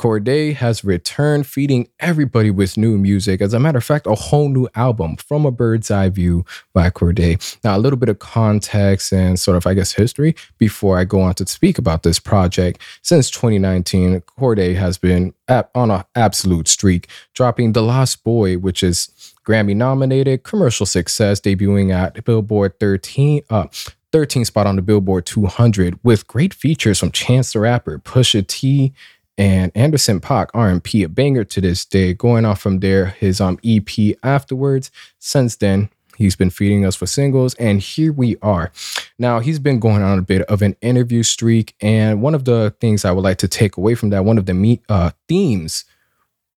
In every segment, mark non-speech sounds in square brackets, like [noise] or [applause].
Cordae has returned, feeding everybody with new music. As a matter of fact, a whole new album from a bird's eye view by Cordae. Now, a little bit of context and sort of, I guess, history before I go on to speak about this project. Since 2019, Cordae has been on an absolute streak, dropping The Lost Boy, which is Grammy nominated, commercial success, debuting at Billboard 13. Uh, 13 spot on the Billboard 200 with great features from Chance the Rapper, Pusha T, and Anderson .Paak RNP, a banger to this day. Going off from there, his um EP afterwards. Since then, he's been feeding us for singles, and here we are. Now he's been going on a bit of an interview streak, and one of the things I would like to take away from that, one of the me- uh, themes,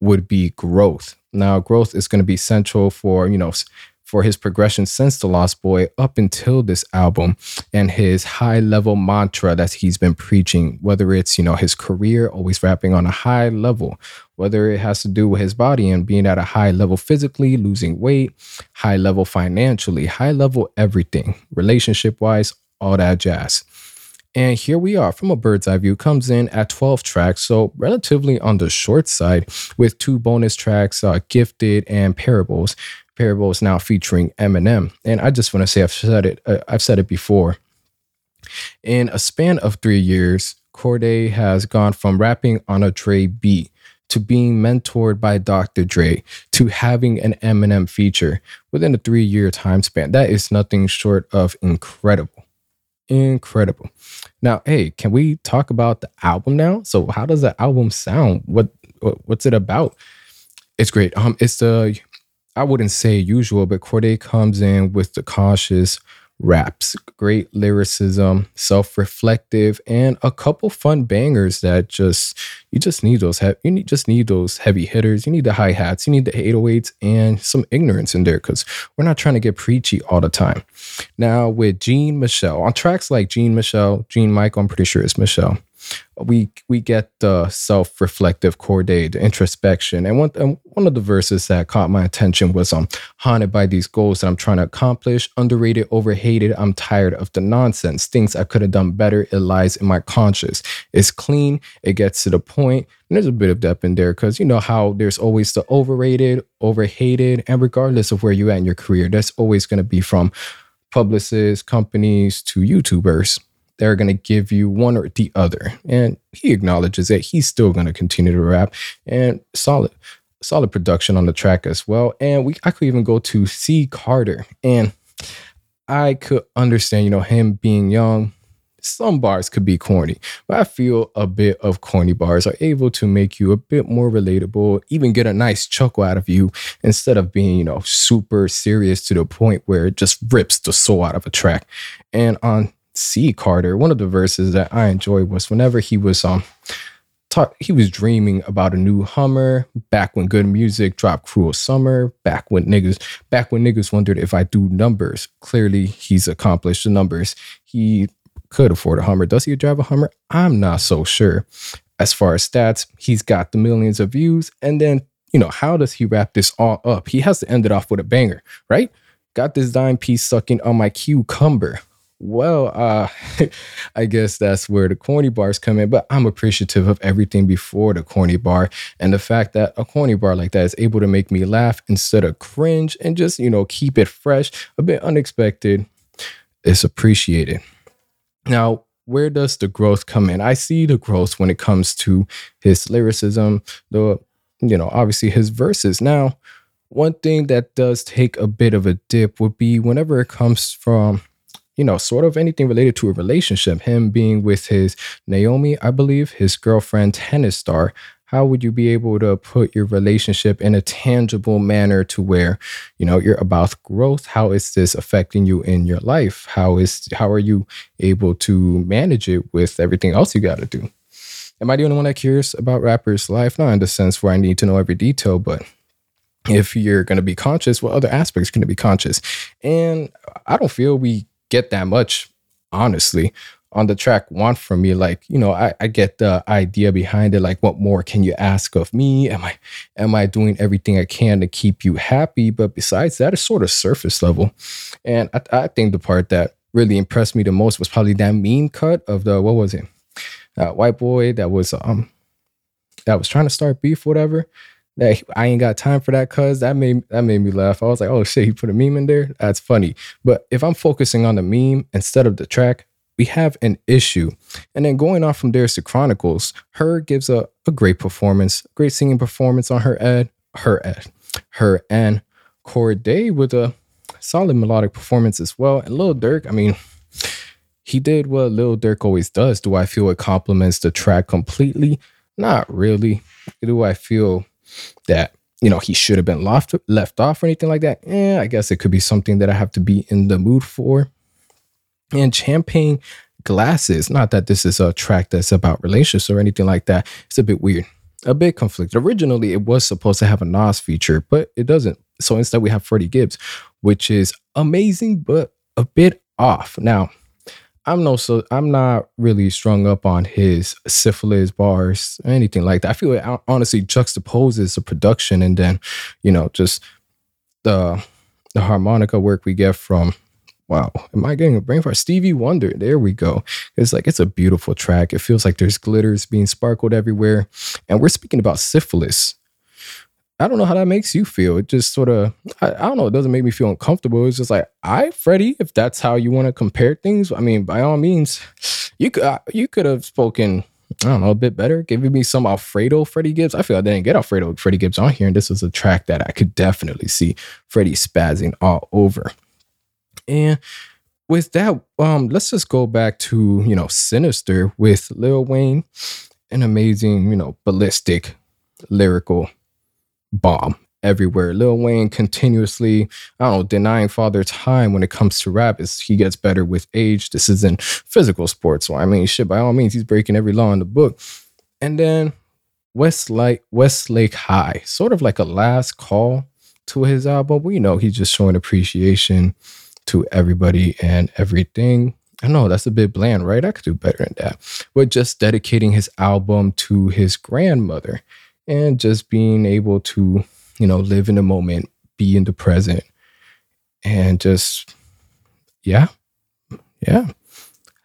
would be growth. Now, growth is going to be central for you know for his progression since The Lost Boy up until this album and his high level mantra that he's been preaching, whether it's, you know, his career, always rapping on a high level, whether it has to do with his body and being at a high level physically, losing weight, high level financially, high level everything, relationship wise, all that jazz. And here we are from a bird's eye view, comes in at 12 tracks, so relatively on the short side, with two bonus tracks, uh, Gifted and Parables. Parables now featuring Eminem. And I just want to say I've said it uh, I've said it before. In a span of 3 years, Cordae has gone from rapping on a Dre beat to being mentored by Dr. Dre to having an Eminem feature within a 3-year time span. That is nothing short of incredible. Incredible. Now, hey, can we talk about the album now? So, how does the album sound? What, what what's it about? It's great. Um, it's the I wouldn't say usual, but Cordae comes in with the cautious raps, great lyricism, self-reflective, and a couple fun bangers that just you just need those you need just need those heavy hitters. You need the hi hats, you need the 808s, and some ignorance in there because we're not trying to get preachy all the time. Now with Jean Michelle on tracks like Jean Michelle, Jean Michael, I'm pretty sure it's Michelle we we get the self-reflective Cordae, the introspection. And one and one of the verses that caught my attention was um haunted by these goals that I'm trying to accomplish, underrated, overhated. I'm tired of the nonsense. Things I could have done better. It lies in my conscience. It's clean. It gets to the point. And there's a bit of depth in there because you know how there's always the overrated, overhated, and regardless of where you're at in your career, that's always going to be from publicists, companies to YouTubers they're going to give you one or the other. And he acknowledges that he's still going to continue to rap and solid solid production on the track as well. And we I could even go to C Carter and I could understand, you know, him being young. Some bars could be corny, but I feel a bit of corny bars are able to make you a bit more relatable, even get a nice chuckle out of you instead of being, you know, super serious to the point where it just rips the soul out of a track. And on C Carter, one of the verses that I enjoyed was whenever he was um talk, he was dreaming about a new Hummer back when good music dropped Cruel Summer, back when niggas back when niggas wondered if I do numbers. Clearly he's accomplished the numbers. He could afford a Hummer. Does he drive a Hummer? I'm not so sure. As far as stats, he's got the millions of views. And then, you know, how does he wrap this all up? He has to end it off with a banger, right? Got this dime piece sucking on my cucumber. Well, uh, [laughs] I guess that's where the corny bars come in, but I'm appreciative of everything before the corny bar. And the fact that a corny bar like that is able to make me laugh instead of cringe and just, you know, keep it fresh, a bit unexpected, It's appreciated. Now, where does the growth come in? I see the growth when it comes to his lyricism, the, you know, obviously his verses. Now, one thing that does take a bit of a dip would be whenever it comes from you know, sort of anything related to a relationship, him being with his Naomi, I believe, his girlfriend, tennis star, how would you be able to put your relationship in a tangible manner to where, you know, you're about growth? How is this affecting you in your life? How is how are you able to manage it with everything else you got to do? Am I the only one that curious about rappers' life? Not in the sense where I need to know every detail, but if you're going to be conscious, what other aspects are going to be conscious? And I don't feel we get that much, honestly. On the track want from me, like, you know, I, I get the idea behind it. Like, what more can you ask of me? Am I am I doing everything I can to keep you happy? But besides that, it's sort of surface level. And I, I think the part that really impressed me the most was probably that mean cut of the what was it? Uh, white boy that was um that was trying to start beef, whatever. That I ain't got time for that, cuz that made that made me laugh. I was like, oh shit, he put a meme in there. That's funny. But if I'm focusing on the meme instead of the track, we have an issue. And then going on from there to Chronicles, H.E.R. gives a, a great performance, great singing performance on her ed, her ed, H.E.R. and Cordae with a solid melodic performance as well. And Lil Durk, I mean, he did what Lil Durk always does. Do I feel it complements the track completely? Not really. Do I feel that you know he should have been left left off or anything like that? Yeah, I guess it could be something that I have to be in the mood for. And champagne glasses. Not that this is a track that's about relationships or anything like that. It's a bit weird, a bit conflicted. Originally, it was supposed to have a Nas feature, but it doesn't. So instead, we have Freddie Gibbs, which is amazing, but a bit off. Now, I'm no so I'm not really strung up on his syphilis bars or anything like that. I feel it honestly juxtaposes the production and then, you know, just the the harmonica work we get from wow, am I getting a brain fart? Stevie Wonder. There we go. It's like it's a beautiful track. It feels like there's glitters being sparkled everywhere. And we're speaking about syphilis. I don't know how that makes you feel. It just sort of, I, I, don't know. It doesn't make me feel uncomfortable. It's just like, I, Freddie, if that's how you want to compare things, I mean, by all means, you could, uh, you could have spoken, I don't know, a bit better, giving me some Alfredo Freddie Gibbs. I feel I didn't get Alfredo Freddie Gibbs on here, and this was a track that I could definitely see Freddie spazzing all over. And with that, um, let's just go back to you know Sinister with Lil Wayne, an amazing, you know, ballistic, lyrical bomb everywhere. Lil Wayne continuously, I don't know, denying father time when it comes to rap is he gets better with age. This isn't physical sports. So I mean, shit, by all means, he's breaking every law in the book. And then Westlake, Westlake High, sort of like a last call to his album. We know he's just showing appreciation to everybody and everything. I know that's a bit bland, right? I could do better than that. But just dedicating his album to his grandmother and just being able to, you know, live in the moment, be in the present, and just, yeah, yeah.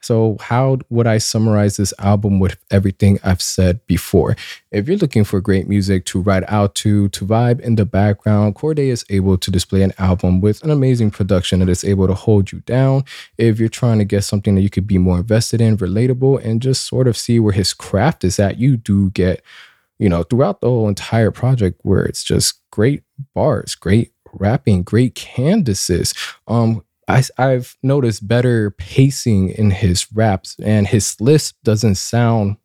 So, how would I summarize this album with everything I've said before? If you're looking for great music to ride out to, to vibe in the background, Cordae is able to display an album with an amazing production that is able to hold you down. If you're trying to get something that you could be more invested in, relatable, and just sort of see where his craft is at, you do get you know, throughout the whole entire project where it's just great bars, great rapping, great canvases. Um, I, I've noticed better pacing in his raps, and his lisp doesn't sound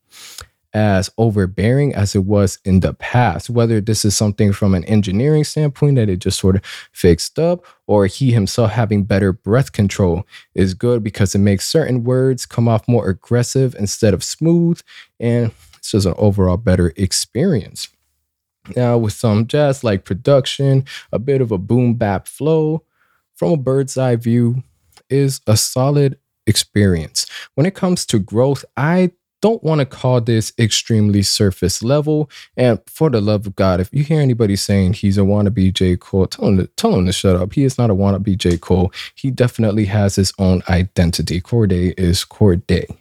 as overbearing as it was in the past. Whether this is something from an engineering standpoint that it just sort of fixed up, or he himself having better breath control is good because it makes certain words come off more aggressive instead of smooth. And it's just an overall better experience. Now, with some jazz like production, a bit of a boom bap flow from a bird's eye view is a solid experience. When it comes to growth, I don't want to call this extremely surface level. And for the love of God, if you hear anybody saying he's a wannabe J. Cole, tell him to, tell him to shut up. He is not a wannabe J. Cole. He definitely has his own identity. Cordae is Cordae.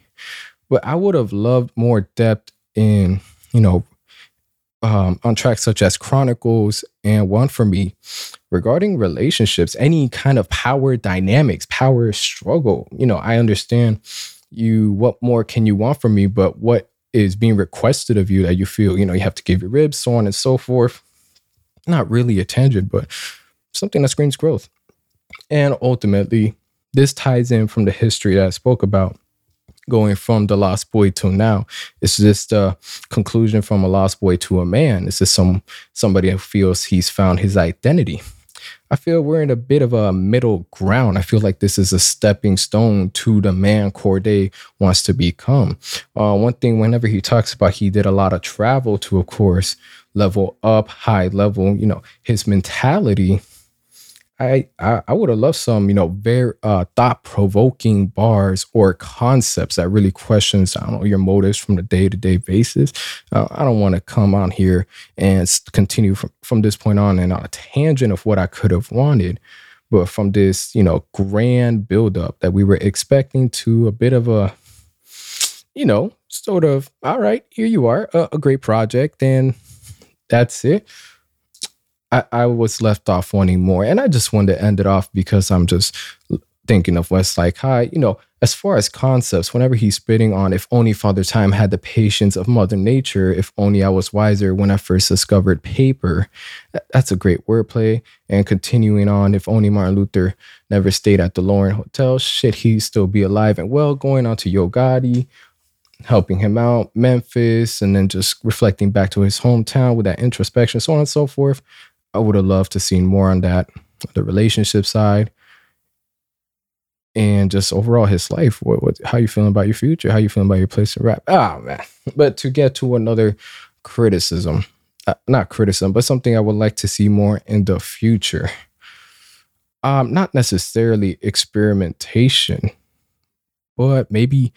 But I would have loved more depth in, you know, um, on tracks such as Chronicles and One for Me regarding relationships, any kind of power dynamics, power struggle. You know, I understand you, what more can you want from me, but what is being requested of you that you feel, you know, you have to give your ribs, so on and so forth. Not really a tangent, but something that screams growth. And ultimately, this ties in from the history that I spoke about going from the lost boy to now. It's just a conclusion from a lost boy to a man. It's just some somebody who feels he's found his identity. I feel we're in a bit of a middle ground. I feel like this is a stepping stone to the man Cordae wants to become. Uh, one thing, whenever he talks about, he did a lot of travel to, of course, level up, high level. You know, his mentality I I, I would have loved some, you know, very uh, thought provoking bars or concepts that really questions, I don't know, your motives from the day to day basis. Uh, I don't want to come on here and continue from, from this point on and on a tangent of what I could have wanted, but from this, you know, grand buildup that we were expecting to a bit of a you know, sort of, all right, here you are, a, a great project, and that's it. I, I was left off wanting more. And I just wanted to end it off because I'm just thinking of Westside High. You know, as far as concepts, whenever he's spitting on if only Father Time had the patience of Mother Nature, if only I was wiser when I first discovered paper, that's a great wordplay. And continuing on, if only Martin Luther never stayed at the Lauren Hotel, shit, he'd still be alive and well. Going on to Yo Gotti, helping him out, Memphis, and then just reflecting back to his hometown with that introspection, so on and so forth. I would have loved to seen more on that, the relationship side, and just overall his life. What, what, how you feeling about your future? How you feeling about your place in rap? Ah, man. [laughs] But to get to another criticism, uh, not criticism, but something I would like to see more in the future. Um, not necessarily experimentation, but maybe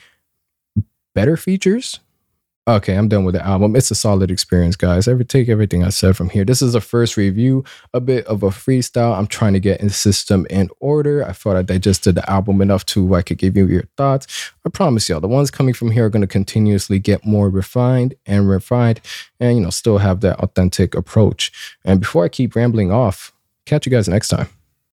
better features. Okay, I'm done with the album. It's a solid experience, guys. Ever take everything I said from here. This is a first review, a bit of a freestyle. I'm trying to get in system in order. I thought I digested the album enough to I could give you your thoughts. I promise y'all, the ones coming from here are going to continuously get more refined and refined, and you know, still have that authentic approach. And before I keep rambling off, catch you guys next time.